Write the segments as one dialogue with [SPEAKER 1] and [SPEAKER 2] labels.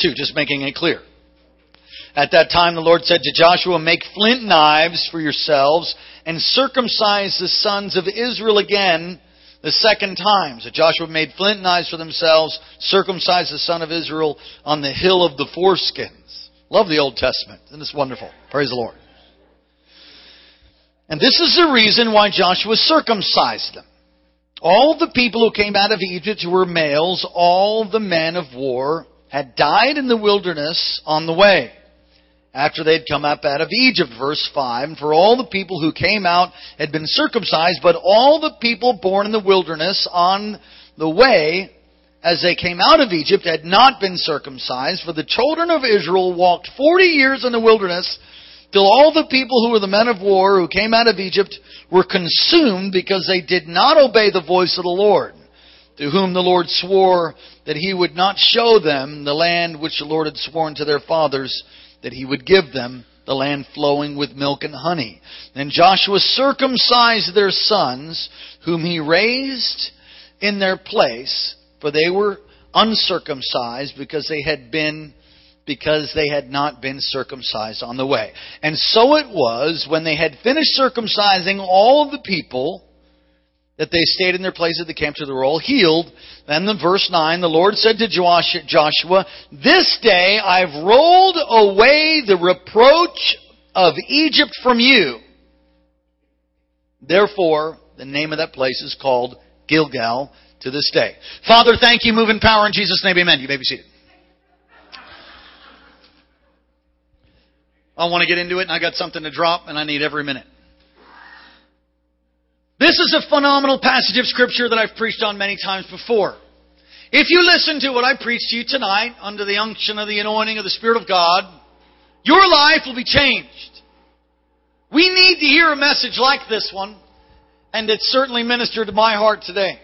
[SPEAKER 1] 2, just making it clear. At that time the Lord said to Joshua, Make flint knives for yourselves and circumcise the sons of Israel again the second time. So Joshua made flint knives for themselves, circumcised the son of Israel on the hill of the foreskins. Love the Old Testament. Isn't this wonderful? Praise the Lord. And this is the reason why Joshua circumcised them. All the people who came out of Egypt were males, all the men of war, had died in the wilderness on the way after they'd come up out of Egypt, verse 5. And for all the people who came out had been circumcised, but all the people born in the wilderness on the way as they came out of Egypt had not been circumcised, for the children of Israel walked 40 years in the wilderness till all the people who were the men of war who came out of Egypt were consumed because they did not obey the voice of the Lord, to whom the Lord swore that he would not show them the land which the Lord had sworn to their fathers that he would give them, the land flowing with milk and honey. Then Joshua circumcised their sons, whom he raised in their place, for they were uncircumcised because they had been because they had not been circumcised on the way. And so it was when they had finished circumcising all the people that they stayed in their place at the camp till they were all healed. Then in verse 9, the Lord said to Joshua, This day I've rolled away the reproach of Egypt from you. Therefore, the name of that place is called Gilgal to this day. Father, thank you. Move in power in Jesus' name. Amen. You may be seated. I want to get into it and I got something to drop and I need every minute. This is a phenomenal passage of scripture that I've preached on many times before. If you listen to what I preach to you tonight under the unction of the anointing of the Spirit of God, your life will be changed. We need to hear a message like this one, and it certainly ministered to my heart today.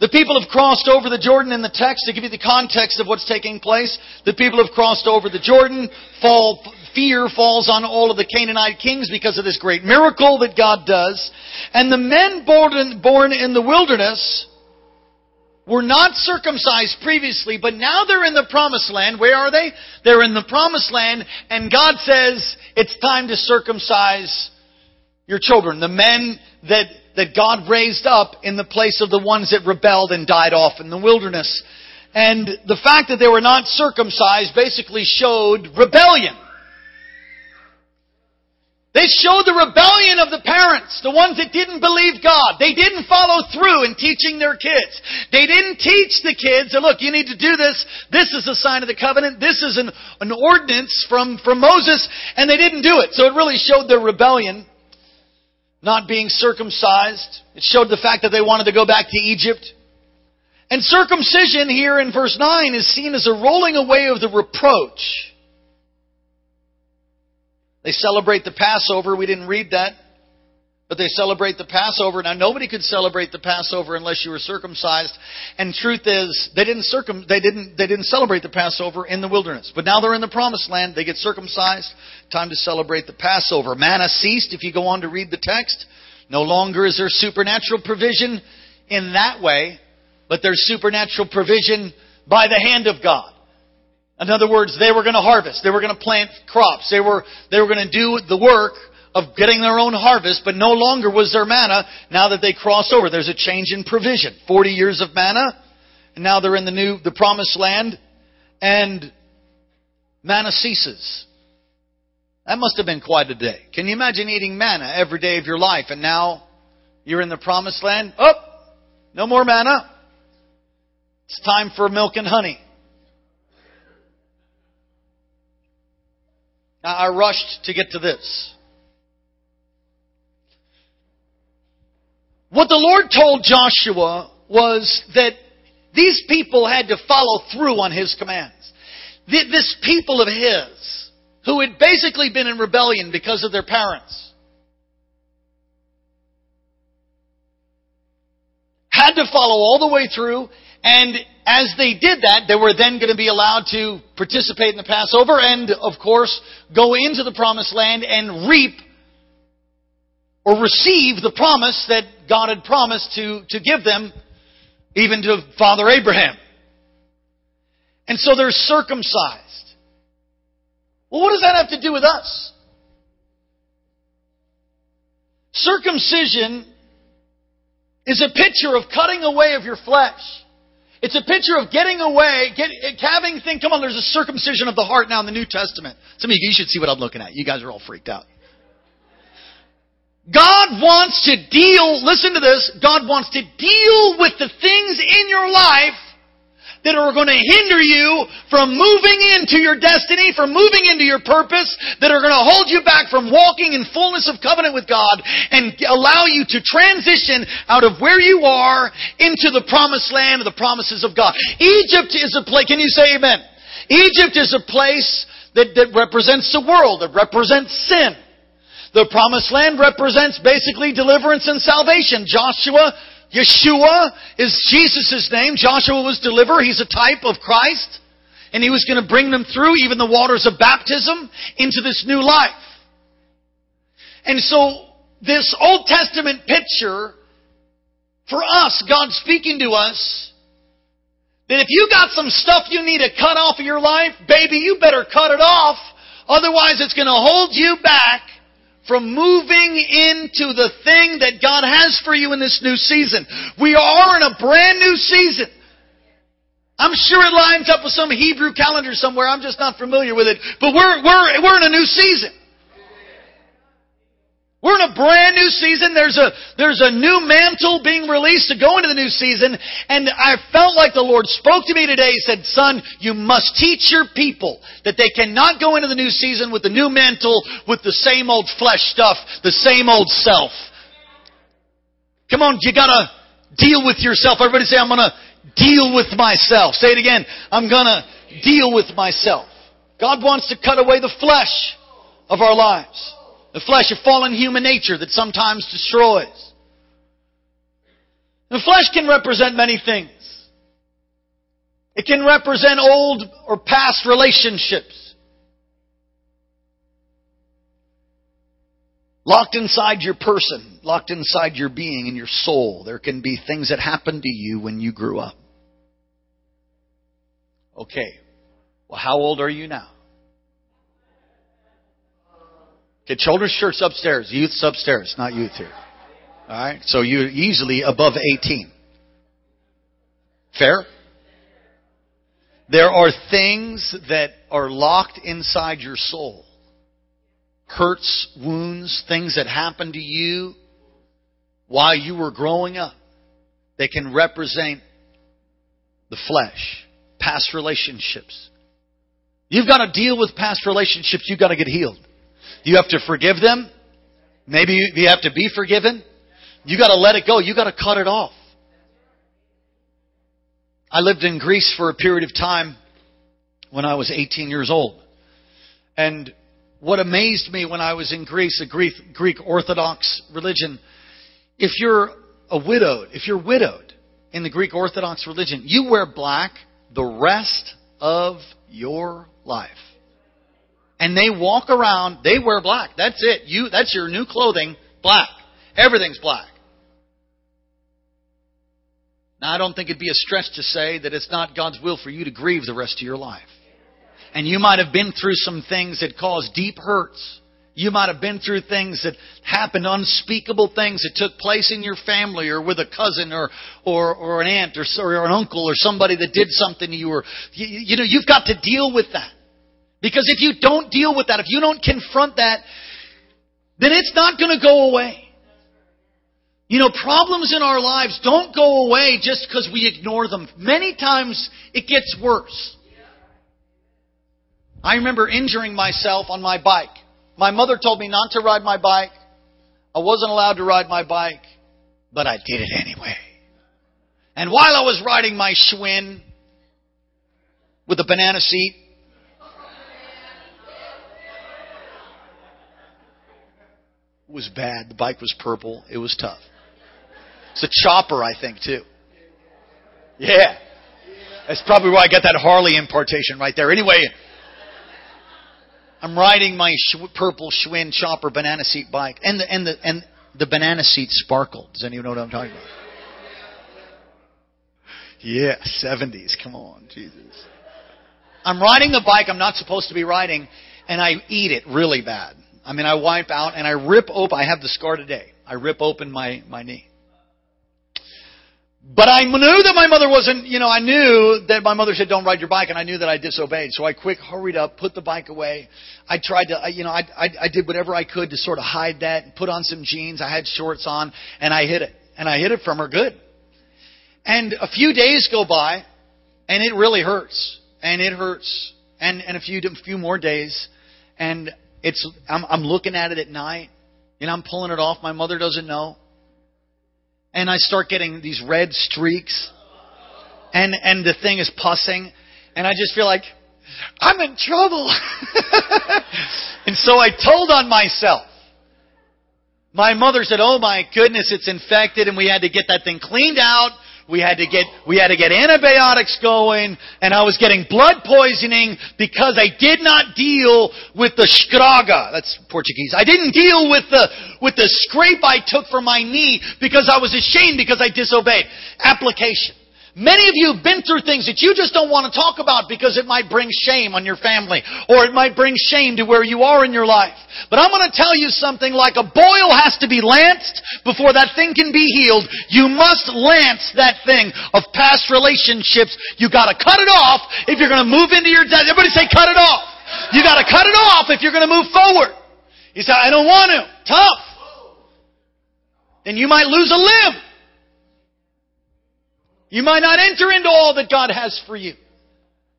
[SPEAKER 1] The people have crossed over the Jordan in the text to give you the context of what's taking place. The people have crossed over the Jordan, fall, fear falls on all of the Canaanite kings because of this great miracle that God does. And the men born in, born in the wilderness were not circumcised previously, but now they're in the promised land. Where are they? They're in the promised land, and God says it's time to circumcise your children. The men that, that God raised up in the place of the ones that rebelled and died off in the wilderness. And the fact that they were not circumcised basically showed rebellion. They showed the rebellion of the parents, the ones that didn't believe God. They didn't follow through in teaching their kids. They didn't teach the kids look, you need to do this. This is a sign of the covenant. This is an, an ordinance from, from Moses. And they didn't do it. So it really showed their rebellion. Not being circumcised. It showed the fact that they wanted to go back to Egypt. And circumcision here in verse 9 is seen as a rolling away of the reproach they celebrate the Passover. We didn't read that. But they celebrate the Passover. Now nobody could celebrate the Passover unless you were circumcised. And truth is, they didn't circum, they didn't, they didn't celebrate the Passover in the wilderness. But now they're in the promised land. They get circumcised. Time to celebrate the Passover. Manna ceased if you go on to read the text. No longer is there supernatural provision in that way, but there's supernatural provision by the hand of God. In other words, they were going to harvest. They were going to plant crops. They were, they were going to do the work of getting their own harvest, but no longer was there manna now that they crossed over. There's a change in provision. 40 years of manna, and now they're in the new, the promised land, and manna ceases. That must have been quite a day. Can you imagine eating manna every day of your life, and now you're in the promised land? Oh, no more manna. It's time for milk and honey. Now, I rushed to get to this. What the Lord told Joshua was that these people had to follow through on His commands. This people of His, who had basically been in rebellion because of their parents, had to follow all the way through and as they did that, they were then going to be allowed to participate in the Passover and, of course, go into the promised land and reap or receive the promise that God had promised to, to give them, even to Father Abraham. And so they're circumcised. Well, what does that have to do with us? Circumcision is a picture of cutting away of your flesh. It's a picture of getting away, get, eh, having thing. Come on, there's a circumcision of the heart now in the New Testament. Some of you, you should see what I'm looking at. You guys are all freaked out. God wants to deal, listen to this, God wants to deal with the things in your life that are going to hinder you from moving into your destiny, from moving into your purpose, that are going to hold you back from walking in fullness of covenant with God and allow you to transition out of where you are into the promised land of the promises of God. Egypt is a place, can you say amen? Egypt is a place that, that represents the world, that represents sin. The promised land represents basically deliverance and salvation. Joshua Yeshua is Jesus' name. Joshua was deliverer. He's a type of Christ. And he was going to bring them through even the waters of baptism into this new life. And so this Old Testament picture, for us, God speaking to us, that if you got some stuff you need to cut off of your life, baby, you better cut it off. Otherwise it's going to hold you back from moving into the thing that God has for you in this new season. We are in a brand new season. I'm sure it lines up with some Hebrew calendar somewhere. I'm just not familiar with it. But we're, we're, we're in a new season. We're in a brand new season. There's a, there's a new mantle being released to go into the new season. And I felt like the Lord spoke to me today. He said, son, you must teach your people that they cannot go into the new season with the new mantle with the same old flesh stuff, the same old self. Come on, you gotta deal with yourself. Everybody say, I'm gonna deal with myself. Say it again. I'm gonna deal with myself. God wants to cut away the flesh of our lives. The flesh of fallen human nature that sometimes destroys. The flesh can represent many things. It can represent old or past relationships. Locked inside your person, locked inside your being and your soul, there can be things that happened to you when you grew up. Okay. Well, how old are you now? Okay, children's church upstairs, youth's upstairs, not youth here. Alright? So you're easily above 18. Fair? There are things that are locked inside your soul. Hurts, wounds, things that happened to you while you were growing up. They can represent the flesh, past relationships. You've got to deal with past relationships. You've got to get healed. You have to forgive them. Maybe you have to be forgiven. You got to let it go. You got to cut it off. I lived in Greece for a period of time when I was 18 years old. And what amazed me when I was in Greece, the Greek, Greek Orthodox religion, if you're a widowed, if you're widowed in the Greek Orthodox religion, you wear black the rest of your life and they walk around, they wear black. That's it. You, that's your new clothing, black. Everything's black. Now, I don't think it'd be a stretch to say that it's not God's will for you to grieve the rest of your life. And you might have been through some things that caused deep hurts. You might have been through things that happened, unspeakable things that took place in your family or with a cousin or, or, or an aunt or, or an uncle or somebody that did something to you or, you, you know, you've got to deal with that. Because if you don't deal with that, if you don't confront that, then it's not going to go away. You know, problems in our lives don't go away just because we ignore them. Many times it gets worse. I remember injuring myself on my bike. My mother told me not to ride my bike. I wasn't allowed to ride my bike, but I did it anyway. And while I was riding my Schwinn with a banana seat, was bad. The bike was purple. It was tough. It's a chopper, I think, too. Yeah. That's probably why I got that Harley importation right there. Anyway, I'm riding my sh- purple Schwinn chopper banana seat bike, and the and the and the banana seat sparkled. Does anyone know what I'm talking about? Yeah, 70s. Come on, Jesus. I'm riding the bike I'm not supposed to be riding, and I eat it really bad. I mean, I wipe out and I rip open. I have the scar today. I rip open my my knee. But I knew that my mother wasn't, you know, I knew that my mother said, don't ride your bike, and I knew that I disobeyed. So I quick hurried up, put the bike away. I tried to, you know, I, I, I did whatever I could to sort of hide that, and put on some jeans. I had shorts on, and I hid it. And I hid it from her good. And a few days go by, and it really hurts. And it hurts. And, and a few, a few more days, and it's, I'm, I'm looking at it at night, and I'm pulling it off. My mother doesn't know and I start getting these red streaks, and and the thing is pussing, and I just feel like I'm in trouble. and so I told on myself. My mother said, "Oh my goodness, it's infected, and we had to get that thing cleaned out." We had to get, we had to get antibiotics going, and I was getting blood poisoning because I did not deal with the scraga. That's Portuguese. I didn't deal with the, with the scrape I took from my knee because I was ashamed because I disobeyed. Application. Many of you have been through things that you just don't want to talk about because it might bring shame on your family or it might bring shame to where you are in your life. But I'm going to tell you something like a boil has to be lanced before that thing can be healed. You must lance that thing of past relationships. You got to cut it off if you're going to move into your death. Everybody say cut it off. You got to cut it off if you're going to move forward. You say, I don't want to. Tough. Then you might lose a limb. You might not enter into all that God has for you.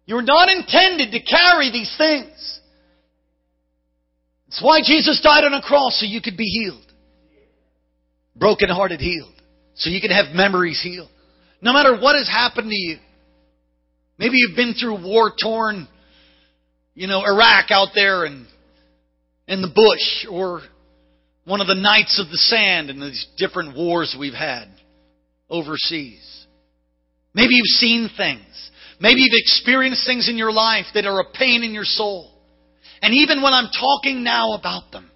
[SPEAKER 1] You're not intended to carry these things. That's why Jesus died on a cross so you could be healed. Brokenhearted healed. So you can have memories healed. No matter what has happened to you. Maybe you've been through war torn, you know, Iraq out there and in the bush or one of the nights of the sand in these different wars we've had overseas. Maybe you've seen things. Maybe you've experienced things in your life that are a pain in your soul. And even when I'm talking now about them,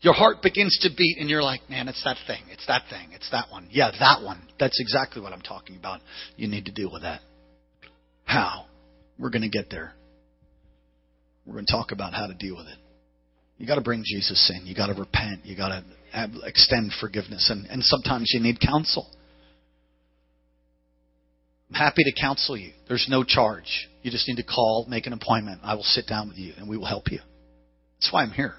[SPEAKER 1] your heart begins to beat and you're like, man, it's that thing. It's that thing. It's that one. Yeah, that one. That's exactly what I'm talking about. You need to deal with that. How? We're going to get there. We're going to talk about how to deal with it. You got to bring Jesus in. You got to repent. You got to extend forgiveness. And, and sometimes you need counsel. Happy to counsel you. There's no charge. You just need to call, make an appointment. I will sit down with you and we will help you. That's why I'm here.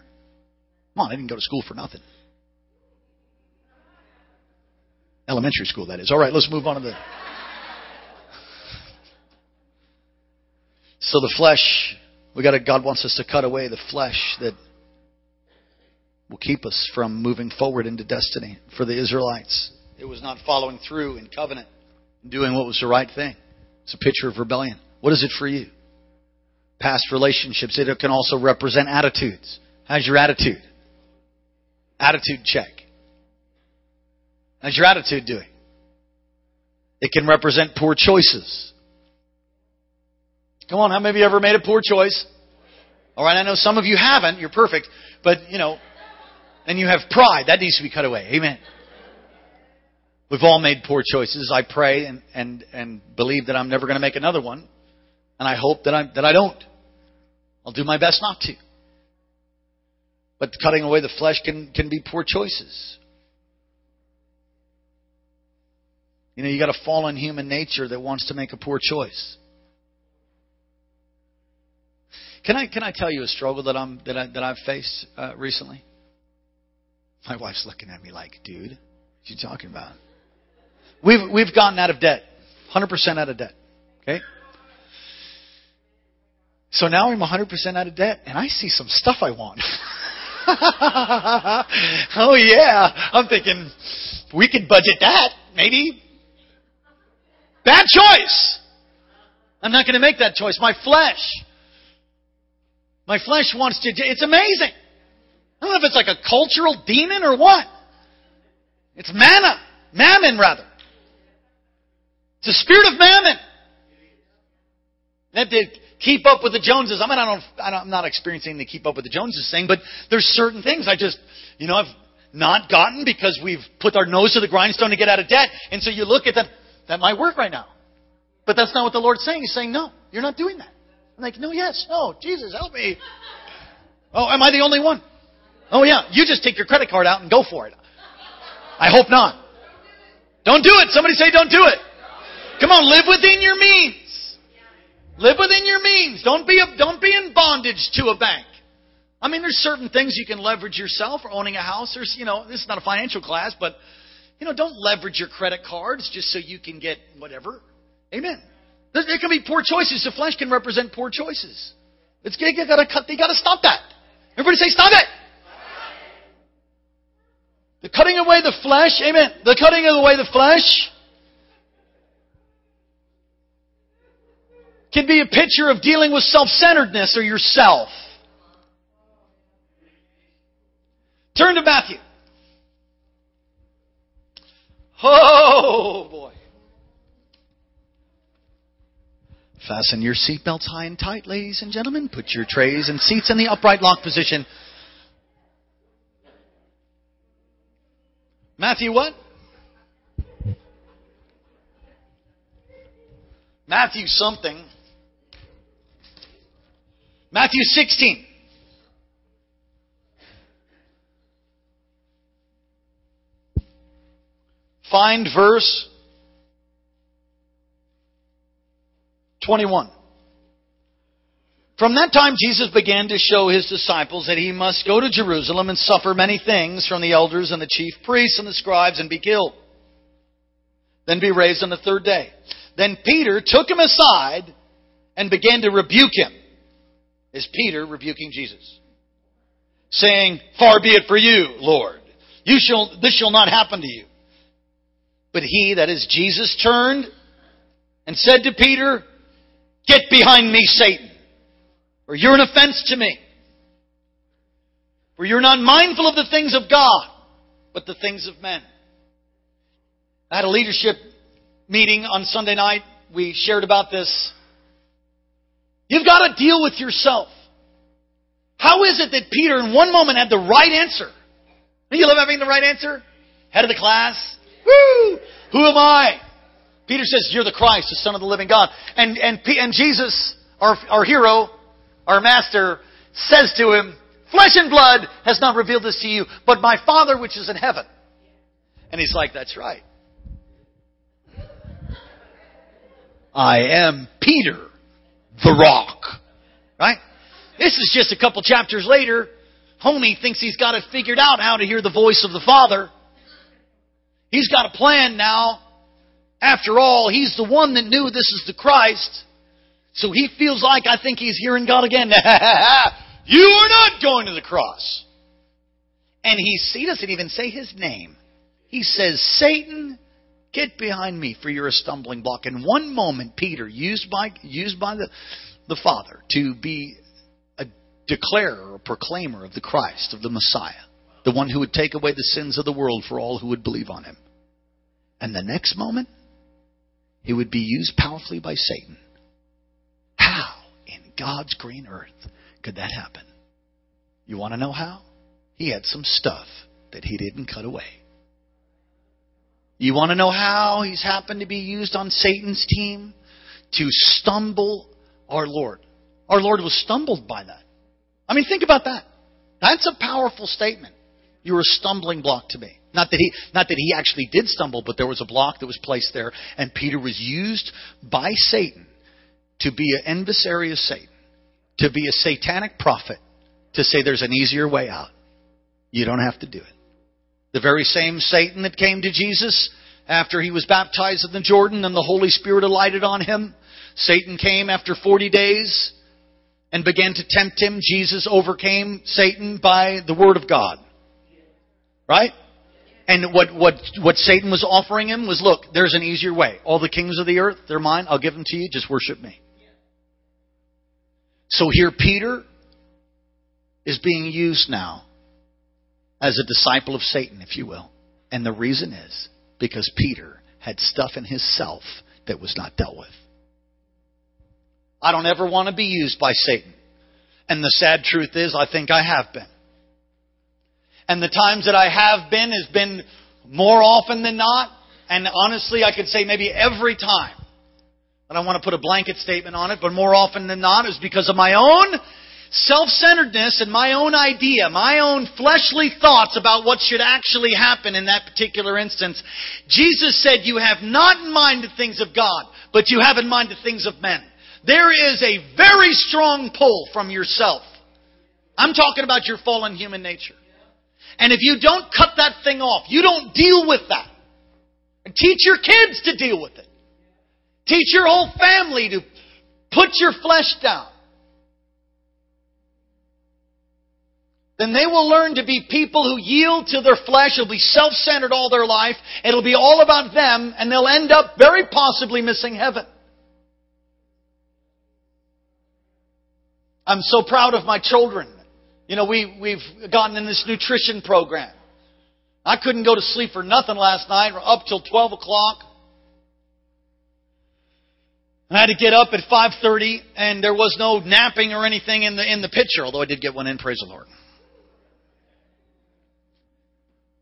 [SPEAKER 1] Come on, I didn't go to school for nothing. Elementary school, that is. All right, let's move on to the. So the flesh, we got to, God wants us to cut away the flesh that will keep us from moving forward into destiny. For the Israelites, it was not following through in covenant doing what was the right thing. It's a picture of rebellion. What is it for you? Past relationships. It can also represent attitudes. How's your attitude? Attitude check. How's your attitude doing? It can represent poor choices. Come on, how many of you ever made a poor choice? All right, I know some of you haven't. You're perfect. But, you know, and you have pride. That needs to be cut away. Amen. We've all made poor choices. I pray and, and, and believe that I'm never going to make another one. And I hope that I, that I don't. I'll do my best not to. But cutting away the flesh can, can be poor choices. You know, you got a fallen human nature that wants to make a poor choice. Can I can I tell you a struggle that I'm that I that I've faced uh, recently? My wife's looking at me like, dude, what you talking about? We've, we've gotten out of debt. 100% out of debt. Okay? So now I'm 100% out of debt, and I see some stuff I want. oh, yeah. I'm thinking, we could budget that, maybe. Bad choice. I'm not going to make that choice. My flesh. My flesh wants to. It's amazing. I don't know if it's like a cultural demon or what. It's manna. Mammon, rather. It's a spirit of mammon. That to keep up with the Joneses. I mean, I don't, I am not experiencing the keep up with the Joneses thing, but there's certain things I just, you know, I've not gotten because we've put our nose to the grindstone to get out of debt. And so you look at that, that might work right now. But that's not what the Lord's saying. He's saying, no, you're not doing that. I'm like, no, yes, no, Jesus, help me. Oh, am I the only one? Oh yeah, you just take your credit card out and go for it. I hope not. Don't do it. Somebody say don't do it. Come on, live within your means. Live within your means. Don't be a, don't be in bondage to a bank. I mean, there's certain things you can leverage yourself or owning a house. There's, you know, this is not a financial class, but, you know, don't leverage your credit cards just so you can get whatever. Amen. There, there can be poor choices. The flesh can represent poor choices. It's, you gotta cut, you gotta stop that. Everybody say stop it. The cutting away the flesh, amen. The cutting away the flesh can be a picture of dealing with self-centeredness or yourself. Turn to Matthew. Oh boy. Fasten your seatbelts high and tight, ladies and gentlemen. Put your trays and seats in the upright lock position. Matthew what? Matthew something. Matthew 16. Find verse 21. From that time, Jesus began to show his disciples that he must go to Jerusalem and suffer many things from the elders and the chief priests and the scribes and be killed. Then be raised on the third day. Then Peter took him aside and began to rebuke him. Is Peter rebuking Jesus? Saying, Far be it for you, Lord. You shall, this shall not happen to you. But he, that is Jesus, turned and said to Peter, Get behind me, Satan or you're an offense to me. For you're not mindful of the things of God, but the things of men. I had a leadership meeting on Sunday night. We shared about this. You've got to deal with yourself. How is it that Peter in one moment had the right answer? Do you love having the right answer? Head of the class. Woo! Who am I? Peter says, You're the Christ, the Son of the living God. And, and, and Jesus, our, our hero, our master says to him, Flesh and blood has not revealed this to you, but my Father which is in heaven. And he's like, That's right. I am Peter, the rock. Right? This is just a couple chapters later. Homie thinks he's got it figured out how to hear the voice of the Father. He's got a plan now. After all, he's the one that knew this is the Christ. So he feels like I think he's hearing God again. you are not going to the cross. And he, he doesn't even say his name. He says, Satan, get behind me for you're a stumbling block. In one moment, Peter, used by, used by the, the Father to be a declarer, a proclaimer of the Christ, of the Messiah, the one who would take away the sins of the world for all who would believe on him. And the next moment, he would be used powerfully by Satan how in God's green earth could that happen? You want to know how? He had some stuff that he didn't cut away. You want to know how he's happened to be used on Satan's team? To stumble our Lord. Our Lord was stumbled by that. I mean, think about that. That's a powerful statement. You're a stumbling block to me. Not that he, not that he actually did stumble, but there was a block that was placed there, and Peter was used by Satan to be an emissary of Satan, to be a satanic prophet, to say there's an easier way out. You don't have to do it. The very same Satan that came to Jesus after he was baptized in the Jordan and the Holy Spirit alighted on him, Satan came after 40 days and began to tempt him. Jesus overcame Satan by the Word of God. Right? And what, what, what Satan was offering him was, look, there's an easier way. All the kings of the earth, they're mine. I'll give them to you. Just worship me. So here Peter is being used now as a disciple of Satan, if you will. And the reason is because Peter had stuff in his self that was not dealt with. I don't ever want to be used by Satan. And the sad truth is, I think I have been. And the times that I have been has been more often than not. And honestly, I could say maybe every time I don't want to put a blanket statement on it, but more often than not is because of my own self-centeredness and my own idea, my own fleshly thoughts about what should actually happen in that particular instance. Jesus said, you have not in mind the things of God, but you have in mind the things of men. There is a very strong pull from yourself. I'm talking about your fallen human nature. And if you don't cut that thing off, you don't deal with that. And teach your kids to deal with it. Teach your whole family to put your flesh down. Then they will learn to be people who yield to their flesh. It'll be self-centered all their life. It'll be all about them, and they'll end up very possibly missing heaven. I'm so proud of my children. You know, we, we've gotten in this nutrition program. I couldn't go to sleep for nothing last night, up till 12 o'clock. I had to get up at 5:30, and there was no napping or anything in the in the picture. Although I did get one in, praise the Lord.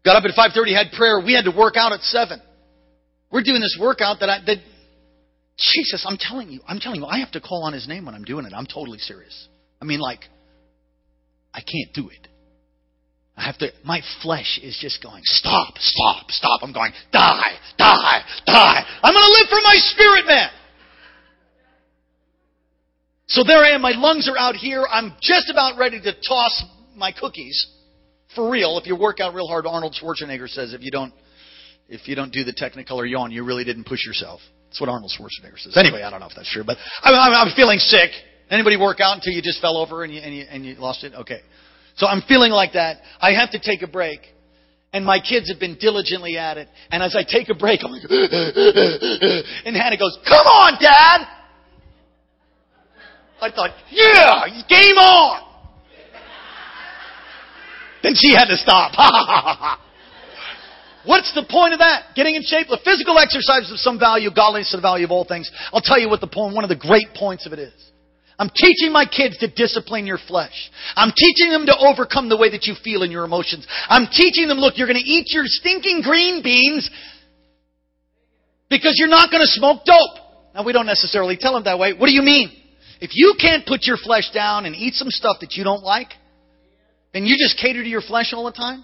[SPEAKER 1] Got up at 5:30, had prayer. We had to work out at 7. We're doing this workout that I that Jesus, I'm telling you, I'm telling you, I have to call on his name when I'm doing it. I'm totally serious. I mean like I can't do it. I have to my flesh is just going, stop, stop, stop. I'm going, die, die, die. I'm gonna live for my spirit man. So there I am, my lungs are out here. I'm just about ready to toss my cookies. For real, if you work out real hard, Arnold Schwarzenegger says if you don't if you don't do the Technicolor yawn, you really didn't push yourself. That's what Arnold Schwarzenegger says. Anyway, I don't know if that's true, but I'm, I'm, I'm feeling sick. Anybody work out until you just fell over and you, and you and you lost it? Okay, so I'm feeling like that. I have to take a break. And my kids have been diligently at it. And as I take a break, I'm like, and Hannah goes, come on, Dad! I thought, yeah, game on! Then she had to stop. What's the point of that? Getting in shape? The physical exercise is of some value, godliness is the value of all things. I'll tell you what the point, one of the great points of it is. I'm teaching my kids to discipline your flesh. I'm teaching them to overcome the way that you feel in your emotions. I'm teaching them, look, you're going to eat your stinking green beans because you're not going to smoke dope. Now, we don't necessarily tell them that way. What do you mean? If you can't put your flesh down and eat some stuff that you don't like, and you just cater to your flesh all the time?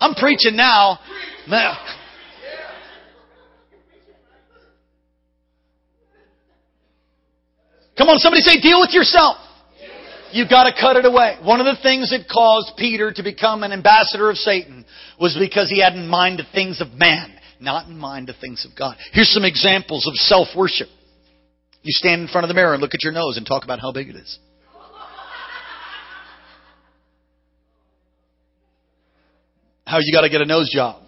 [SPEAKER 1] I'm preaching now. Come on, somebody say, deal with yourself. You've got to cut it away. One of the things that caused Peter to become an ambassador of Satan was because he had in mind the things of man, not in mind the things of God. Here's some examples of self-worship. You stand in front of the mirror and look at your nose and talk about how big it is. How you got to get a nose job.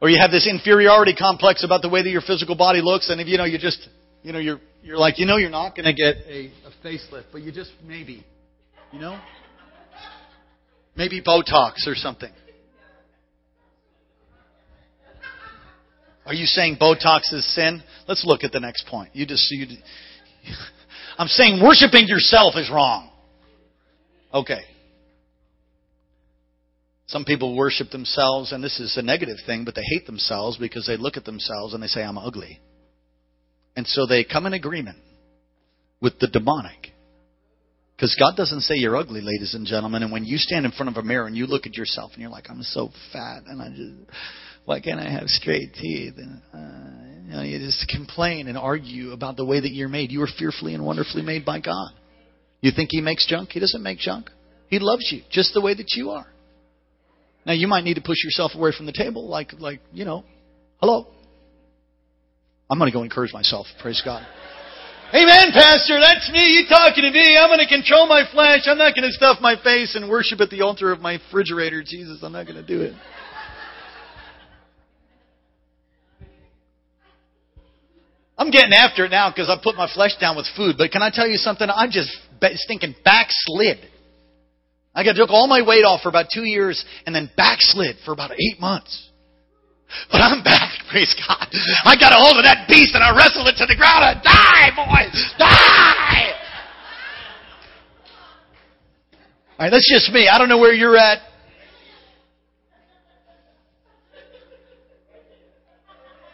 [SPEAKER 1] Or you have this inferiority complex about the way that your physical body looks, and if you know you just, you know, you're you're like, you know, you're not going to get a, a facelift, but you just maybe, you know, maybe Botox or something. Are you saying Botox is sin? Let's look at the next point. You just, you, I'm saying worshiping yourself is wrong. Okay. Some people worship themselves, and this is a negative thing, but they hate themselves because they look at themselves and they say, I'm ugly. And so they come in agreement with the demonic. Because God doesn't say you're ugly, ladies and gentlemen. And when you stand in front of a mirror and you look at yourself and you're like, I'm so fat, and I just, why can't I have straight teeth? And uh, you, know, you just complain and argue about the way that you're made. You are fearfully and wonderfully made by God. You think He makes junk? He doesn't make junk. He loves you just the way that you are. Now you might need to push yourself away from the table, like like you know, hello. I'm going to go encourage myself. Praise God. Amen, Pastor. That's me. You talking to me. I'm going to control my flesh. I'm not going to stuff my face and worship at the altar of my refrigerator. Jesus, I'm not going to do it. I'm getting after it now because I put my flesh down with food. But can I tell you something? I'm just stinking backslid. I got took all my weight off for about two years and then backslid for about eight months. But I'm back, praise God. I got a hold of that beast and I wrestled it to the ground and die, boys! Die! Alright, that's just me. I don't know where you're at.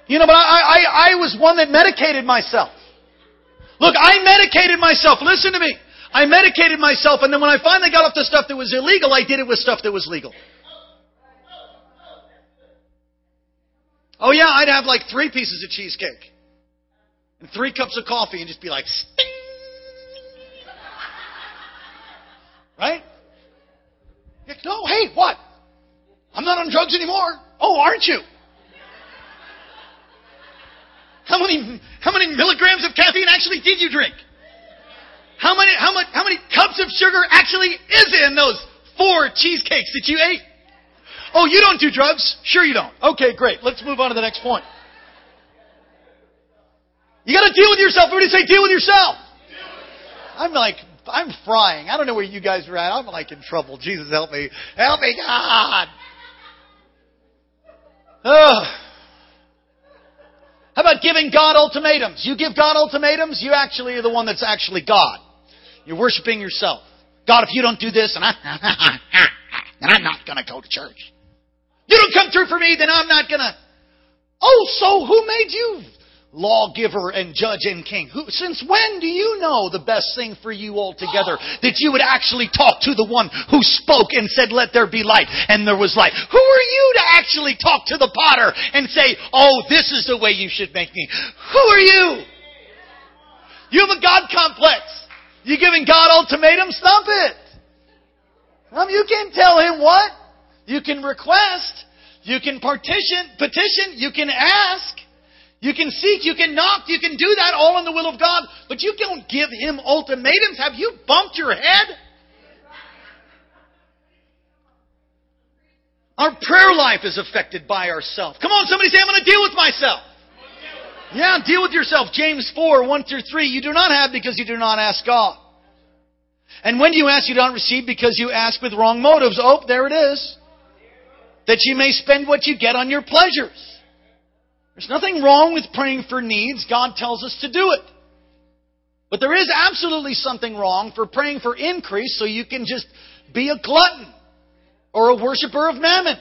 [SPEAKER 1] You know, but I, I, I was one that medicated myself. Look, I medicated myself. Listen to me. I medicated myself, and then when I finally got off the stuff that was illegal, I did it with stuff that was legal. Oh yeah, I'd have like three pieces of cheesecake and three cups of coffee and just be like, Sting! right? No, hey, what? I'm not on drugs anymore. Oh, aren't you? How many, how many milligrams of caffeine actually did you drink? How many, how much, how many cups of sugar actually is in those four cheesecakes that you ate? Oh, you don't do drugs? Sure you don't. Okay, great. Let's move on to the next point. You gotta deal with yourself. Everybody say deal with yourself. I'm like, I'm frying. I don't know where you guys are at. I'm like in trouble. Jesus help me. Help me, God. Ugh. How about giving God ultimatums? You give God ultimatums, you actually are the one that's actually God. You're worshiping yourself. God, if you don't do this, and I, then I'm not going to go to church. You don't come through for me, then I'm not going to. Oh, so who made you lawgiver and judge and king. Who, since when do you know the best thing for you altogether? That you would actually talk to the one who spoke and said, let there be light, and there was light. Who are you to actually talk to the potter and say, oh, this is the way you should make me? Who are you? You have a God complex. You giving God ultimatums? Stop it. Um, you can tell him what. You can request. You can partition, petition. You can ask. You can seek, you can knock, you can do that all in the will of God, but you don't give Him ultimatums. Have you bumped your head? Our prayer life is affected by ourselves. Come on, somebody say, I'm going to deal with myself. Yeah, deal with yourself. James 4, 1 through 3. You do not have because you do not ask God. And when you ask, you don't receive because you ask with wrong motives. Oh, there it is. That you may spend what you get on your pleasures. There's nothing wrong with praying for needs. God tells us to do it. But there is absolutely something wrong for praying for increase so you can just be a glutton or a worshiper of mammon.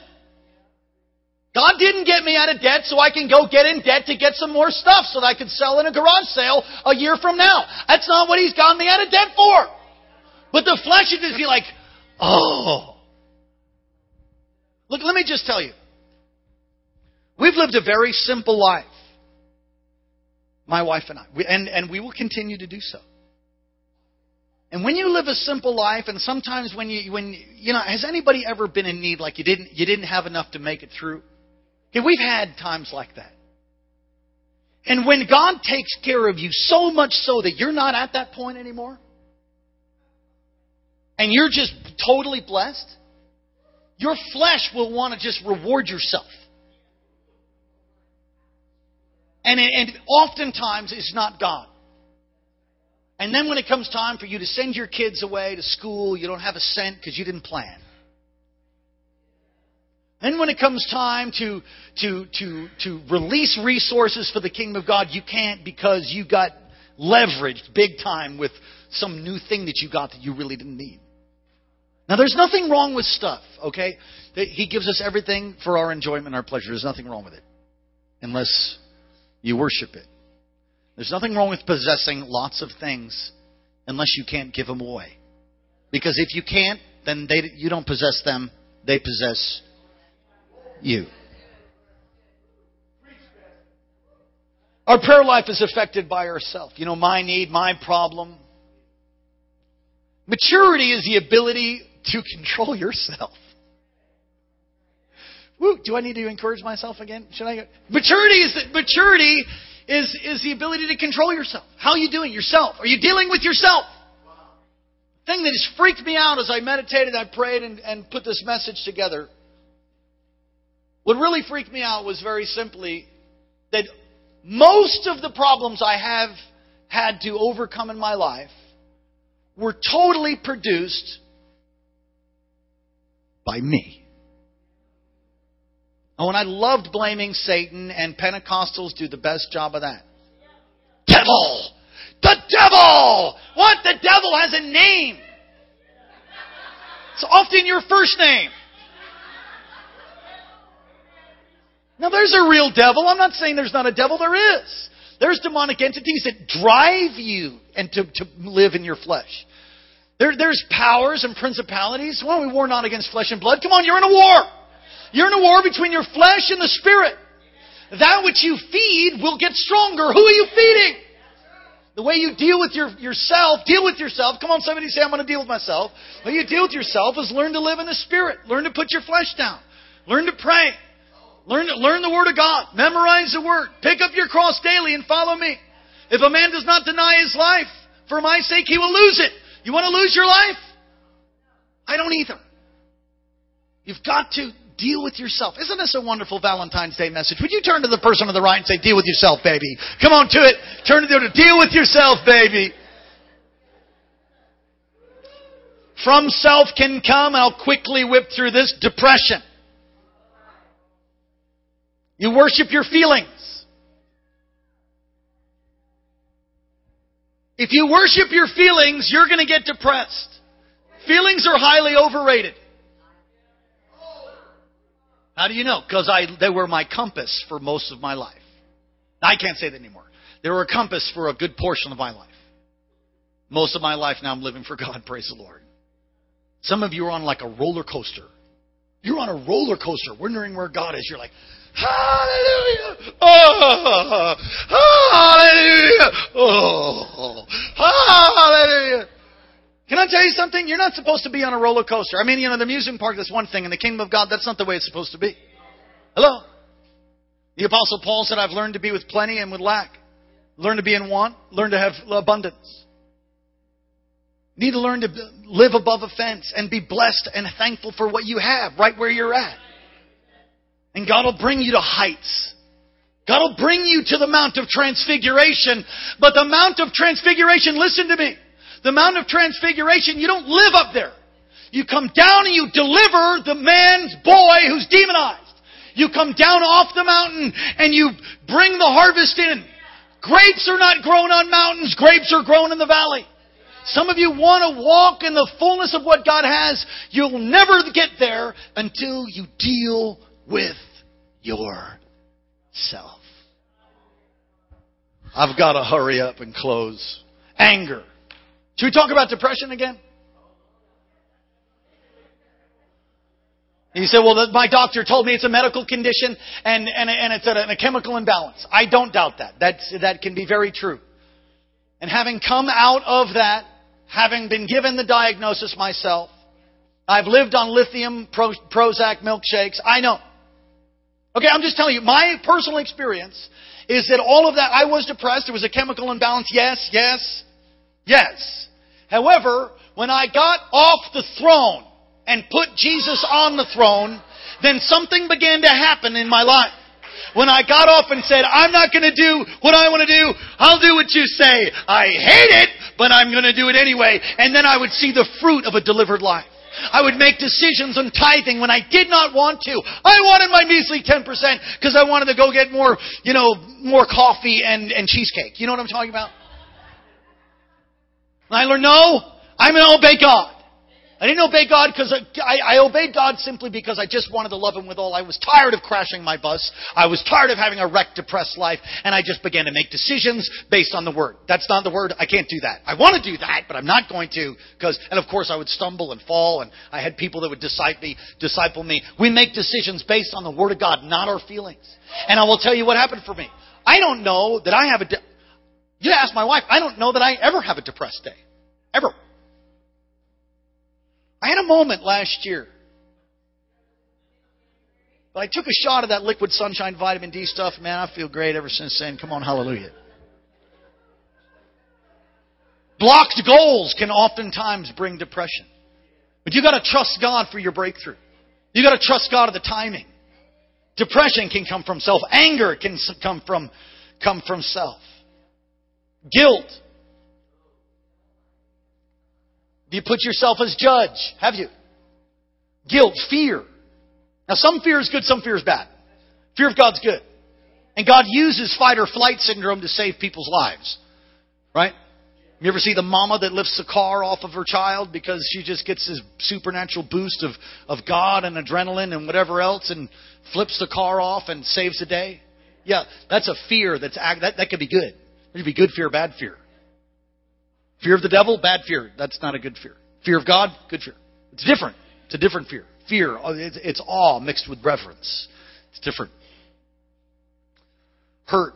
[SPEAKER 1] God didn't get me out of debt so I can go get in debt to get some more stuff so that I could sell in a garage sale a year from now. That's not what He's got me out of debt for. But the flesh would just be like, oh. Look, let me just tell you. We've lived a very simple life. My wife and I. And, and we will continue to do so. And when you live a simple life, and sometimes when you, when, you know, has anybody ever been in need like you didn't, you didn't have enough to make it through? Okay, we've had times like that. And when God takes care of you so much so that you're not at that point anymore, and you're just totally blessed, your flesh will want to just reward yourself. And, and oftentimes it's not God. And then when it comes time for you to send your kids away to school, you don't have a cent because you didn't plan. Then when it comes time to, to, to, to release resources for the kingdom of God, you can't because you got leveraged big time with some new thing that you got that you really didn't need. Now there's nothing wrong with stuff, okay? He gives us everything for our enjoyment, our pleasure. There's nothing wrong with it. Unless you worship it. There's nothing wrong with possessing lots of things unless you can't give them away. Because if you can't, then they, you don't possess them, they possess you. Our prayer life is affected by ourselves. You know, my need, my problem. Maturity is the ability to control yourself. Woo, do I need to encourage myself again? Should I? Maturity is the, maturity is is the ability to control yourself. How are you doing yourself? Are you dealing with yourself? Thing that has freaked me out as I meditated, I prayed, and, and put this message together. What really freaked me out was very simply that most of the problems I have had to overcome in my life were totally produced by me. Oh, and I loved blaming Satan, and Pentecostals do the best job of that. Devil! The devil! What? The devil has a name. It's often your first name. Now there's a real devil. I'm not saying there's not a devil. There is. There's demonic entities that drive you and to, to live in your flesh. There, there's powers and principalities. Well, we war not against flesh and blood. Come on, you're in a war. You're in a war between your flesh and the spirit. That which you feed will get stronger. Who are you feeding? The way you deal with your, yourself, deal with yourself. Come on, somebody say, I'm going to deal with myself. The way you deal with yourself is learn to live in the Spirit. Learn to put your flesh down. Learn to pray. Learn, learn the Word of God. Memorize the Word. Pick up your cross daily and follow me. If a man does not deny his life, for my sake, he will lose it. You want to lose your life? I don't either. You've got to deal with yourself. Isn't this a wonderful Valentine's Day message? Would you turn to the person on the right and say, deal with yourself, baby? Come on to it. Turn to the other. deal with yourself, baby. From self can come, I'll quickly whip through this, depression. You worship your feelings. If you worship your feelings, you're going to get depressed. Feelings are highly overrated. How do you know? Because they were my compass for most of my life. I can't say that anymore. They were a compass for a good portion of my life. Most of my life now I'm living for God, praise the Lord. Some of you are on like a roller coaster. You're on a roller coaster wondering where God is. You're like, Hallelujah! Oh, hallelujah! Oh, hallelujah! Can I tell you something? You're not supposed to be on a roller coaster. I mean, you know, the amusement park, that's one thing. In the kingdom of God, that's not the way it's supposed to be. Hello? The apostle Paul said, I've learned to be with plenty and with lack. Learn to be in want. Learn to have abundance. Need to learn to live above offense and be blessed and thankful for what you have right where you're at. And God will bring you to heights. God will bring you to the Mount of Transfiguration. But the Mount of Transfiguration, listen to me. The Mount of Transfiguration, you don't live up there. You come down and you deliver the man's boy who's demonized. You come down off the mountain and you bring the harvest in. Grapes are not grown on mountains, grapes are grown in the valley. Some of you want to walk in the fullness of what God has. You'll never get there until you deal with yourself. I've got to hurry up and close. Anger. Should we talk about depression again? You say, well, my doctor told me it's a medical condition and, and, and it's a, a chemical imbalance. I don't doubt that. That's, that can be very true. And having come out of that, having been given the diagnosis myself, I've lived on lithium, Pro, Prozac milkshakes. I know. Okay, I'm just telling you, my personal experience is that all of that, I was depressed. There was a chemical imbalance. Yes, yes, yes. However, when I got off the throne and put Jesus on the throne, then something began to happen in my life. When I got off and said, I'm not going to do what I want to do, I'll do what you say. I hate it, but I'm going to do it anyway. And then I would see the fruit of a delivered life. I would make decisions on tithing when I did not want to. I wanted my measly 10% because I wanted to go get more, you know, more coffee and, and cheesecake. You know what I'm talking about? And I learned, no, I'm to obey God. I didn't obey God because I, I, obeyed God simply because I just wanted to love Him with all. I was tired of crashing my bus. I was tired of having a wrecked, depressed life, and I just began to make decisions based on the Word. That's not the Word. I can't do that. I want to do that, but I'm not going to because, and of course, I would stumble and fall, and I had people that would disciple me. Disciple me. We make decisions based on the Word of God, not our feelings. And I will tell you what happened for me. I don't know that I have a. De- you ask my wife. I don't know that I ever have a depressed day, ever. I had a moment last year. But I took a shot of that liquid sunshine vitamin D stuff. Man, I feel great ever since then. Come on, hallelujah. Blocked goals can oftentimes bring depression. But you gotta trust God for your breakthrough. You gotta trust God of the timing. Depression can come from self. Anger can come from, come from self. Guilt you put yourself as judge? Have you? Guilt, fear. Now some fear is good, some fear is bad. Fear of God's good. And God uses fight or flight syndrome to save people's lives. Right? You ever see the mama that lifts the car off of her child because she just gets this supernatural boost of, of God and adrenaline and whatever else and flips the car off and saves the day? Yeah, that's a fear that's that that could be good. It could be good fear, bad fear. Fear of the devil, bad fear. That's not a good fear. Fear of God, good fear. It's different. It's a different fear. Fear, uh, it's awe mixed with reverence. It's different. Hurt,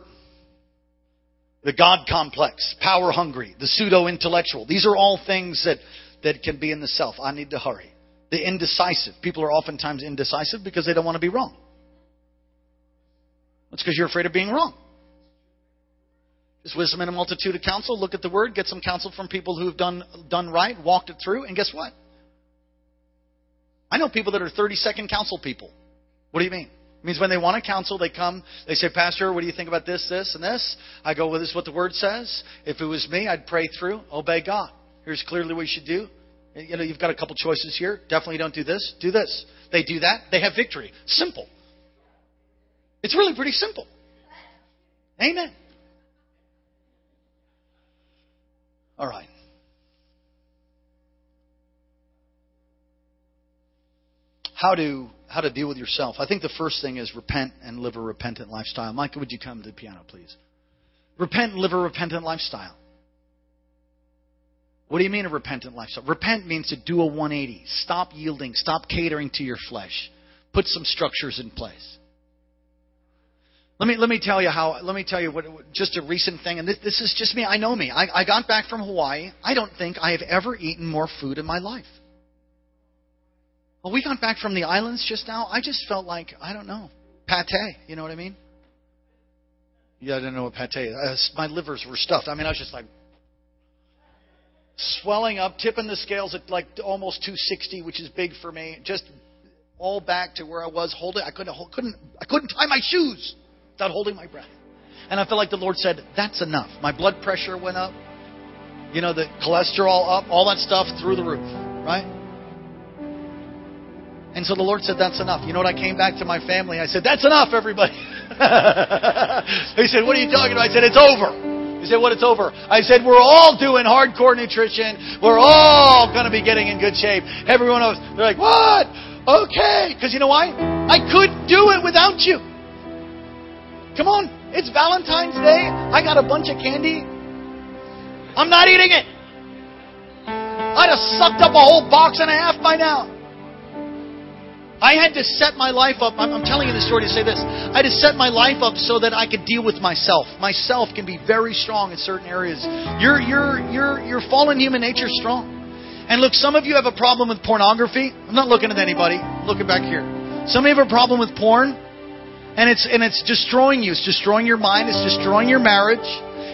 [SPEAKER 1] the God complex, power hungry, the pseudo intellectual. These are all things that, that can be in the self. I need to hurry. The indecisive. People are oftentimes indecisive because they don't want to be wrong. That's because you're afraid of being wrong. Is wisdom in a multitude of counsel? Look at the word, get some counsel from people who have done, done right, walked it through, and guess what? I know people that are 30 second counsel people. What do you mean? It means when they want to counsel, they come, they say, Pastor, what do you think about this, this, and this? I go, well, this is what the Word says. If it was me, I'd pray through, obey God. Here's clearly what you should do. You know, you've got a couple choices here. Definitely don't do this. Do this. They do that. They have victory. Simple. It's really pretty simple. Amen. All right. How to how to deal with yourself. I think the first thing is repent and live a repentant lifestyle. Micah, would you come to the piano, please? Repent and live a repentant lifestyle. What do you mean a repentant lifestyle? Repent means to do a 180. Stop yielding. Stop catering to your flesh. Put some structures in place. Let me let me tell you how. Let me tell you what. Just a recent thing, and this, this is just me. I know me. I, I got back from Hawaii. I don't think I have ever eaten more food in my life. Well, we got back from the islands just now. I just felt like I don't know pate. You know what I mean? Yeah, I didn't know what pate. Uh, is. my livers were stuffed. I mean, I was just like swelling up, tipping the scales at like almost 260, which is big for me. Just all back to where I was holding. I couldn't couldn't I couldn't tie my shoes without holding my breath. And I felt like the Lord said, "That's enough." My blood pressure went up. You know, the cholesterol up, all that stuff through the roof, right? And so the Lord said, That's enough. You know what? I came back to my family. I said, That's enough, everybody. they said, What are you talking about? I said, It's over. He said, What? It's over. I said, We're all doing hardcore nutrition. We're all going to be getting in good shape. Everyone else, they're like, What? Okay. Because you know why? I couldn't do it without you. Come on. It's Valentine's Day. I got a bunch of candy. I'm not eating it. I'd have sucked up a whole box and a half by now. I had to set my life up. I'm, telling you this story to say this. I had to set my life up so that I could deal with myself. Myself can be very strong in certain areas. Your your your your fallen human nature is strong. And look, some of you have a problem with pornography. I'm not looking at anybody. I'm looking back here. Some of you have a problem with porn, and it's and it's destroying you. It's destroying your mind. It's destroying your marriage.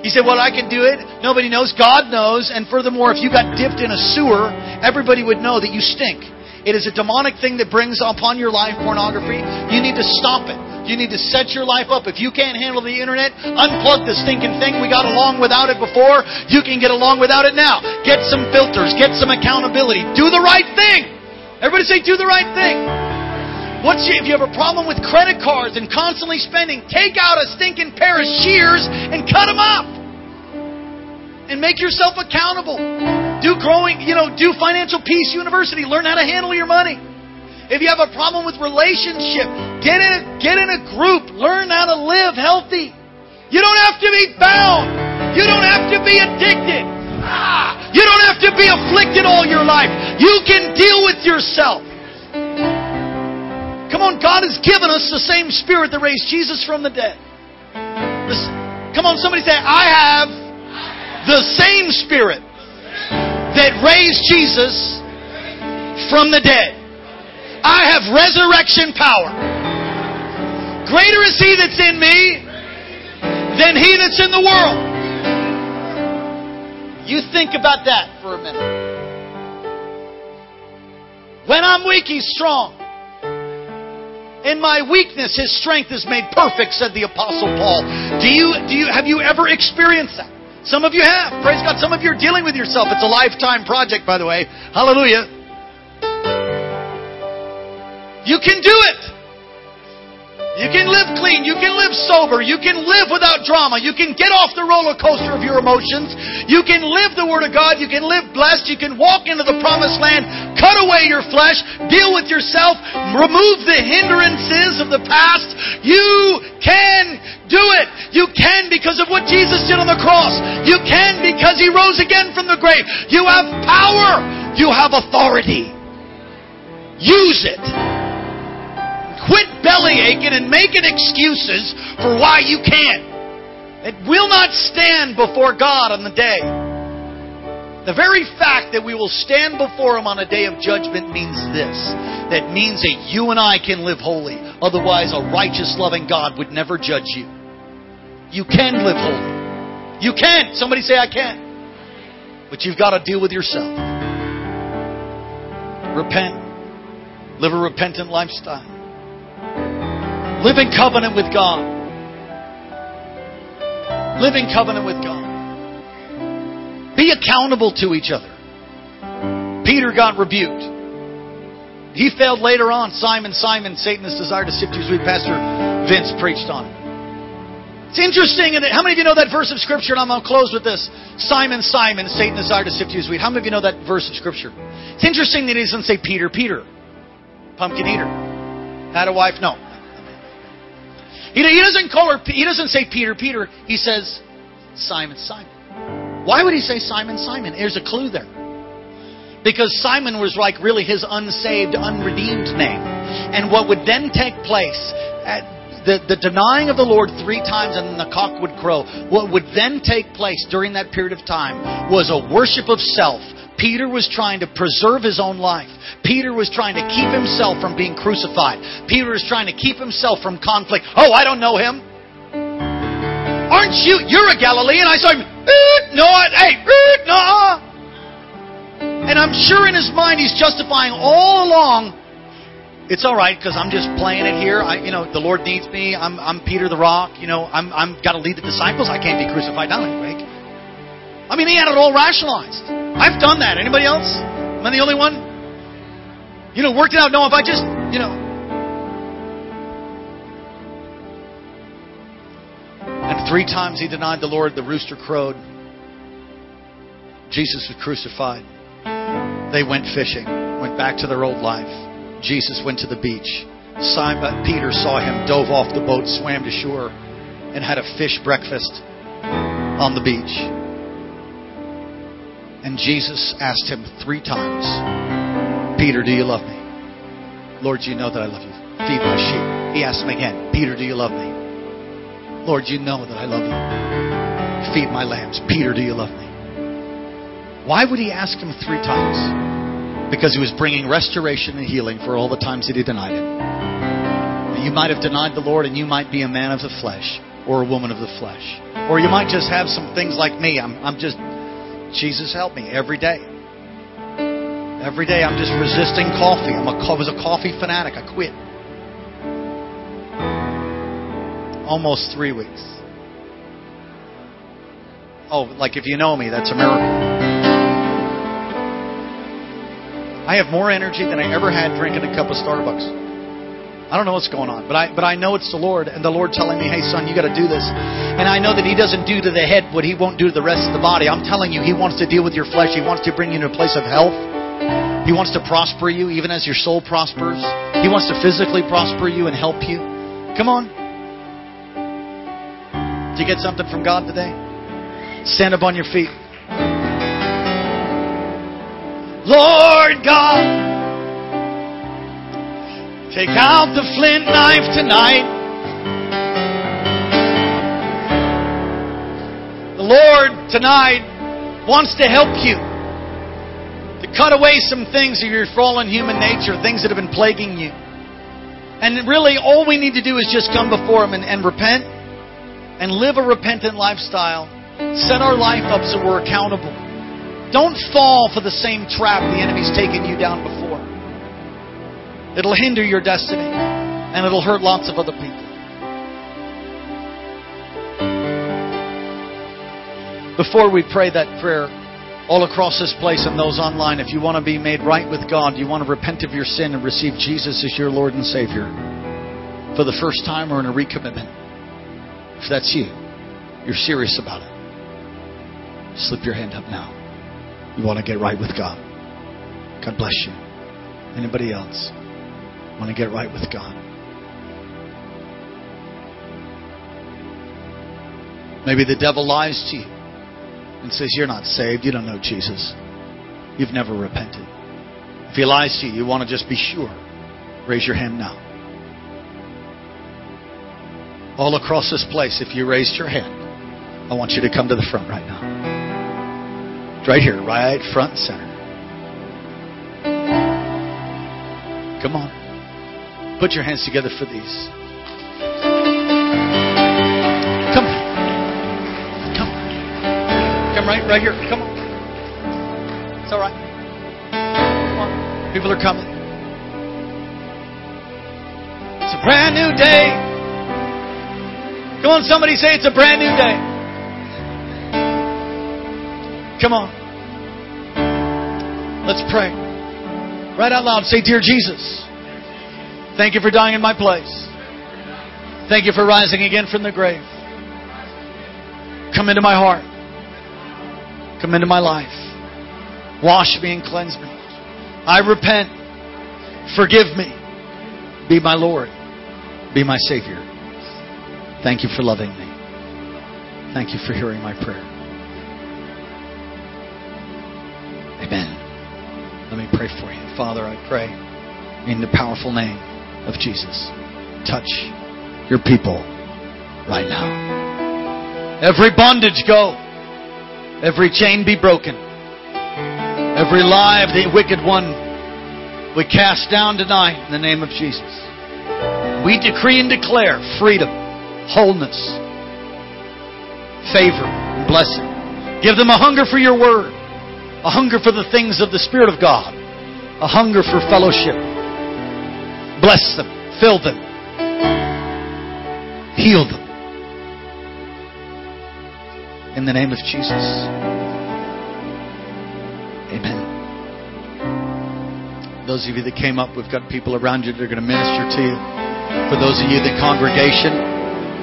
[SPEAKER 1] You say, "Well, I can do it." Nobody knows. God knows. And furthermore, if you got dipped in a sewer, everybody would know that you stink. It is a demonic thing that brings upon your life pornography. You need to stop it. You need to set your life up. If you can't handle the internet, unplug the stinking thing. We got along without it before. You can get along without it now. Get some filters. Get some accountability. Do the right thing. Everybody say, do the right thing. What's if you have a problem with credit cards and constantly spending, take out a stinking pair of shears and cut them up. And make yourself accountable. Do growing, you know, do Financial Peace University. Learn how to handle your money. If you have a problem with relationship, get in a, get in a group. Learn how to live healthy. You don't have to be bound. You don't have to be addicted. Ah, you don't have to be afflicted all your life. You can deal with yourself. Come on, God has given us the same spirit that raised Jesus from the dead. Listen, come on, somebody say, I have the same spirit that raised Jesus from the dead. I have resurrection power. Greater is He that's in me than He that's in the world. You think about that for a minute. When I'm weak, He's strong. In my weakness, His strength is made perfect, said the Apostle Paul. Do you, do you, have you ever experienced that? Some of you have. Praise God. Some of you are dealing with yourself. It's a lifetime project, by the way. Hallelujah. You can do it. You can live clean. You can live sober. You can live without drama. You can get off the roller coaster of your emotions. You can live the Word of God. You can live blessed. You can walk into the promised land. Cut away your flesh. Deal with yourself. Remove the hindrances of the past. You can do it. You can because of what Jesus did on the cross. You can because He rose again from the grave. You have power. You have authority. Use it. Quit belly aching and making excuses for why you can't. It will not stand before God on the day. The very fact that we will stand before Him on a day of judgment means this. That means that you and I can live holy. Otherwise, a righteous, loving God would never judge you. You can live holy. You can. Somebody say, I can. But you've got to deal with yourself. Repent. Live a repentant lifestyle. Live in covenant with God. Live in covenant with God. Be accountable to each other. Peter got rebuked. He failed later on. Simon, Simon, Satan has desired to sift you as we Pastor Vince preached on it. It's interesting. How many of you know that verse of Scripture? And I'm going to close with this. Simon, Simon, Satan desired to sift you as. How many of you know that verse of Scripture? It's interesting that he doesn't say Peter, Peter, pumpkin eater. Had a wife? No. He, doesn't call her, he doesn't say Peter, Peter. He says Simon, Simon. Why would he say Simon, Simon? There's a clue there. Because Simon was like really his unsaved, unredeemed name. And what would then take place, at, the, the denying of the Lord three times and the cock would crow, what would then take place during that period of time was a worship of self Peter was trying to preserve his own life. Peter was trying to keep himself from being crucified. Peter was trying to keep himself from conflict. Oh, I don't know him. Aren't you? You're a Galilean. I saw him. No, hey, no. And I'm sure in his mind he's justifying all along. It's all right because I'm just playing it here. I, you know, the Lord needs me. I'm, I'm Peter the Rock. You know, I'm, I'm got to lead the disciples. I can't be crucified now anyway. I mean, he had it all rationalized. I've done that. Anybody else? Am I the only one? You know, worked it out. No, if I just, you know. And three times he denied the Lord, the rooster crowed. Jesus was crucified. They went fishing, went back to their old life. Jesus went to the beach. Simon Peter saw him, dove off the boat, swam to shore, and had a fish breakfast on the beach. And Jesus asked him three times, Peter, do you love me? Lord, you know that I love you. Feed my sheep. He asked him again, Peter, do you love me? Lord, you know that I love you. Feed my lambs. Peter, do you love me? Why would he ask him three times? Because he was bringing restoration and healing for all the times that he denied him. You might have denied the Lord and you might be a man of the flesh or a woman of the flesh. Or you might just have some things like me. I'm, I'm just Jesus help me every day. Every day I'm just resisting coffee. I'm a, I was a coffee fanatic. I quit. Almost three weeks. Oh, like if you know me, that's a miracle. I have more energy than I ever had drinking a cup of Starbucks. I don't know what's going on, but I but I know it's the Lord, and the Lord telling me, "Hey, son, you got to do this." And I know that He doesn't do to the head what He won't do to the rest of the body. I'm telling you, He wants to deal with your flesh. He wants to bring you to a place of health. He wants to prosper you, even as your soul prospers. He wants to physically prosper you and help you. Come on. Did you get something from God today? Stand up on your feet. Lord God. Take out the flint knife tonight. The Lord tonight wants to help you to cut away some things of your fallen human nature, things that have been plaguing you. And really, all we need to do is just come before Him and, and repent and live a repentant lifestyle. Set our life up so we're accountable. Don't fall for the same trap the enemy's taken you down before. It'll hinder your destiny, and it'll hurt lots of other people. Before we pray that prayer, all across this place and those online, if you want to be made right with God, you want to repent of your sin and receive Jesus as your Lord and Savior, for the first time or in a recommitment. If that's you, you're serious about it. Slip your hand up now. You want to get right with God. God bless you. Anybody else want to get right with God? Maybe the devil lies to you and says, You're not saved. You don't know Jesus. You've never repented. If he lies to you, you want to just be sure. Raise your hand now. All across this place, if you raised your hand, I want you to come to the front right now. Right here, right front center. Come on. Put your hands together for these. Come. Come. Come right, right here. Come on. It's all right. Come on. People are coming. It's a brand new day. Come on, somebody say it's a brand new day. Come on. Let's pray. Right out loud, say, Dear Jesus, thank you for dying in my place. Thank you for rising again from the grave. Come into my heart. Come into my life. Wash me and cleanse me. I repent. Forgive me. Be my Lord. Be my Savior. Thank you for loving me. Thank you for hearing my prayer. Amen. Let me pray for you. Father, I pray in the powerful name of Jesus. Touch your people right now. Every bondage go. Every chain be broken. Every lie of the wicked one we cast down tonight in the name of Jesus. We decree and declare freedom, wholeness, favor, blessing. Give them a hunger for your word, a hunger for the things of the Spirit of God, a hunger for fellowship. Bless them, fill them, heal them. In the name of Jesus. Amen. Those of you that came up, we've got people around you that are going to minister to you. For those of you, the congregation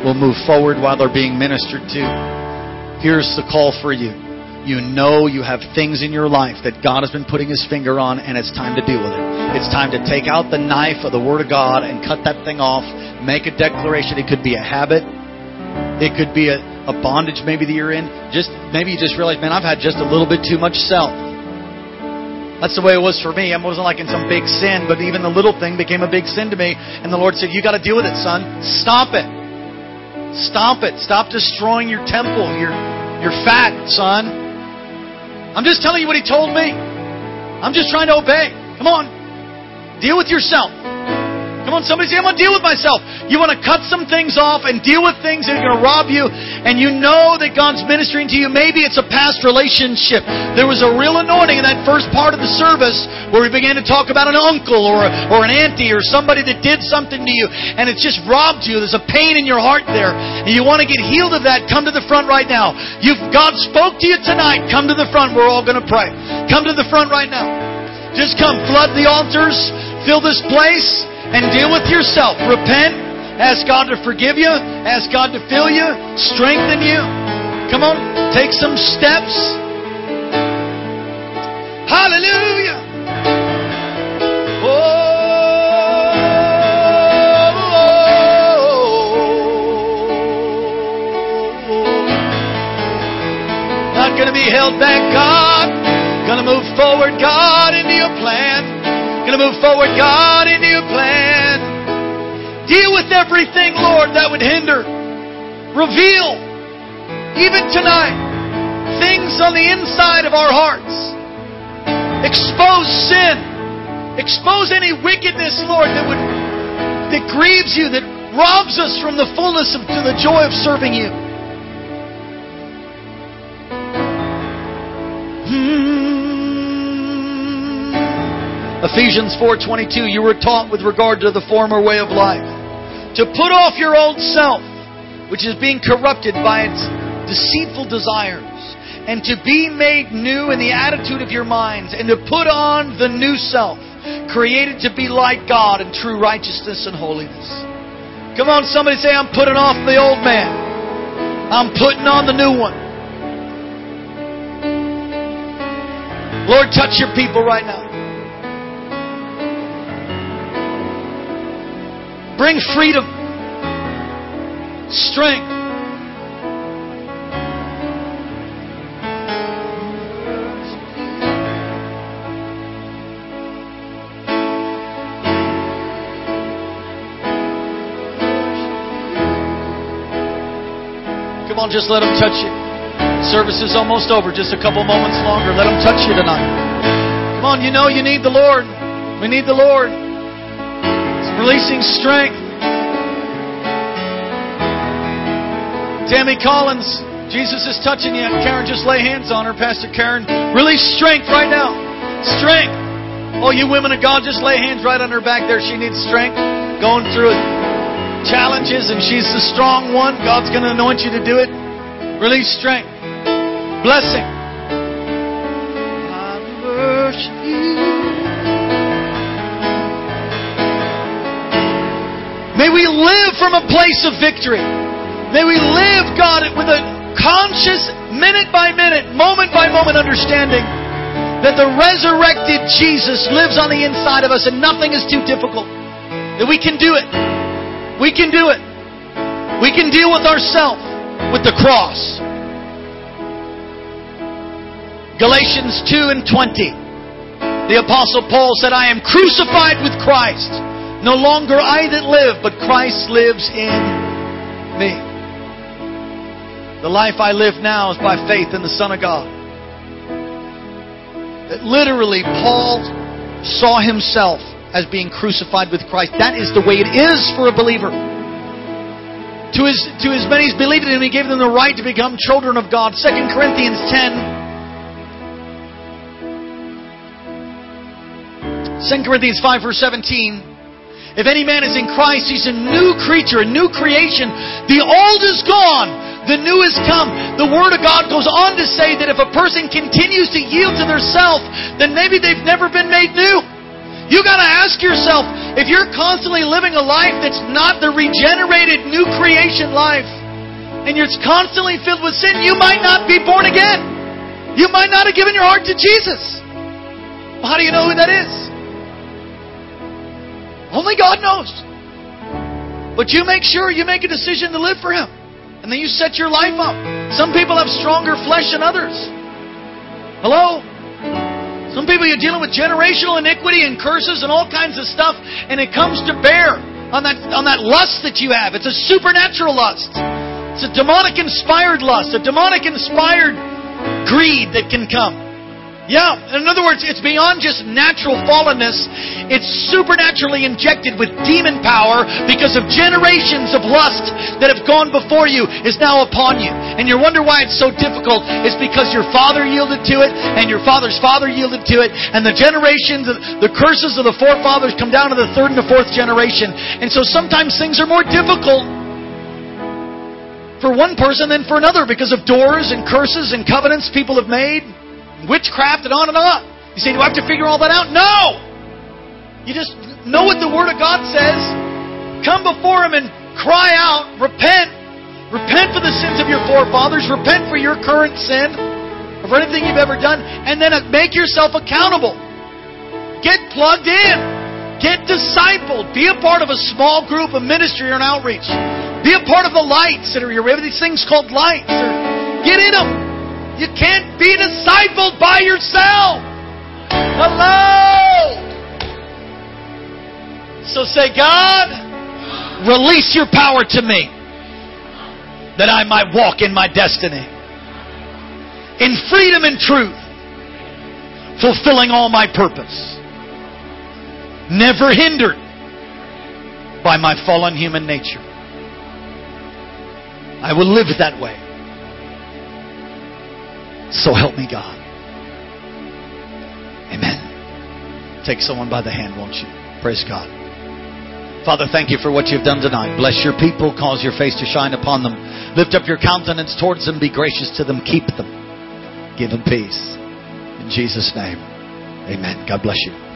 [SPEAKER 1] will move forward while they're being ministered to. Here's the call for you. You know you have things in your life that God has been putting His finger on, and it's time to deal with it. It's time to take out the knife of the Word of God and cut that thing off. Make a declaration. It could be a habit. It could be a, a bondage maybe that you're in. Just maybe you just realize, man, I've had just a little bit too much self. That's the way it was for me. I wasn't like in some big sin, but even the little thing became a big sin to me. And the Lord said, You got to deal with it, son. Stop it. Stop it. Stop destroying your temple. You're, fat, son. I'm just telling you what He told me. I'm just trying to obey. Come on. Deal with yourself. Come on, somebody say, I'm going to deal with myself. You want to cut some things off and deal with things that are going to rob you, and you know that God's ministering to you. Maybe it's a past relationship. There was a real anointing in that first part of the service where we began to talk about an uncle or, or an auntie or somebody that did something to you, and it's just robbed you. There's a pain in your heart there, and you want to get healed of that. Come to the front right now. You've, God spoke to you tonight. Come to the front. We're all going to pray. Come to the front right now. Just come. Flood the altars. Fill this place and deal with yourself. Repent. Ask God to forgive you. Ask God to fill you, strengthen you. Come on, take some steps. Hallelujah. Oh, not going to be held back, God. Going to move forward, God, into your plan. Going to move forward, God, into your plan. Deal with everything, Lord, that would hinder. Reveal, even tonight, things on the inside of our hearts. Expose sin. Expose any wickedness, Lord, that would that grieves you, that robs us from the fullness of to the joy of serving you. Ephesians 4:22 you were taught with regard to the former way of life to put off your old self which is being corrupted by its deceitful desires and to be made new in the attitude of your minds and to put on the new self created to be like God in true righteousness and holiness. Come on, somebody say, I'm putting off the old man. I'm putting on the new one. Lord, touch your people right now. Bring freedom, strength. Come on, just let Him touch you. Service is almost over. Just a couple moments longer. Let Him touch you tonight. Come on, you know you need the Lord. We need the Lord. Releasing strength. Tammy Collins, Jesus is touching you. Karen, just lay hands on her. Pastor Karen, release strength right now. Strength. Oh, you women of God, just lay hands right on her back there. She needs strength. Going through it challenges and she's the strong one, God's going to anoint you to do it. Release strength. Blessing. I worship you. May we live from a place of victory. May we live, God, with a conscious, minute by minute, moment by moment understanding that the resurrected Jesus lives on the inside of us and nothing is too difficult. That we can do it. We can do it. We can deal with ourselves with the cross. Galatians 2 and 20. The Apostle Paul said, I am crucified with Christ. No longer I that live, but Christ lives in me. The life I live now is by faith in the Son of God. That literally, Paul saw himself as being crucified with Christ. That is the way it is for a believer. To his, to as many as believed in him, he gave them the right to become children of God. 2 Corinthians 10. 2 Corinthians 5 verse 17. If any man is in Christ, he's a new creature, a new creation. The old is gone. The new has come. The Word of God goes on to say that if a person continues to yield to their self, then maybe they've never been made new. You got to ask yourself if you're constantly living a life that's not the regenerated new creation life, and you're constantly filled with sin, you might not be born again. You might not have given your heart to Jesus. How do you know who that is? Only God knows. But you make sure you make a decision to live for Him. And then you set your life up. Some people have stronger flesh than others. Hello? Some people you're dealing with generational iniquity and curses and all kinds of stuff, and it comes to bear on that on that lust that you have. It's a supernatural lust. It's a demonic inspired lust, a demonic inspired greed that can come. Yeah, in other words, it's beyond just natural fallenness. It's supernaturally injected with demon power because of generations of lust that have gone before you is now upon you. And you wonder why it's so difficult. It's because your father yielded to it and your father's father yielded to it. And the generations, the curses of the forefathers come down to the third and the fourth generation. And so sometimes things are more difficult for one person than for another because of doors and curses and covenants people have made witchcraft and on and on. You say, do I have to figure all that out? No! You just know what the Word of God says. Come before Him and cry out, repent. Repent for the sins of your forefathers. Repent for your current sin, for anything you've ever done, and then make yourself accountable. Get plugged in. Get discipled. Be a part of a small group, a ministry, or an outreach. Be a part of the lights that are here. We have these things called lights. Get in them. You can't be discipled by yourself. Hello. So say, God, release your power to me that I might walk in my destiny in freedom and truth, fulfilling all my purpose, never hindered by my fallen human nature. I will live that way. So help me God. Amen. Take someone by the hand, won't you? Praise God. Father, thank you for what you've done tonight. Bless your people. Cause your face to shine upon them. Lift up your countenance towards them. Be gracious to them. Keep them. Give them peace. In Jesus' name. Amen. God bless you.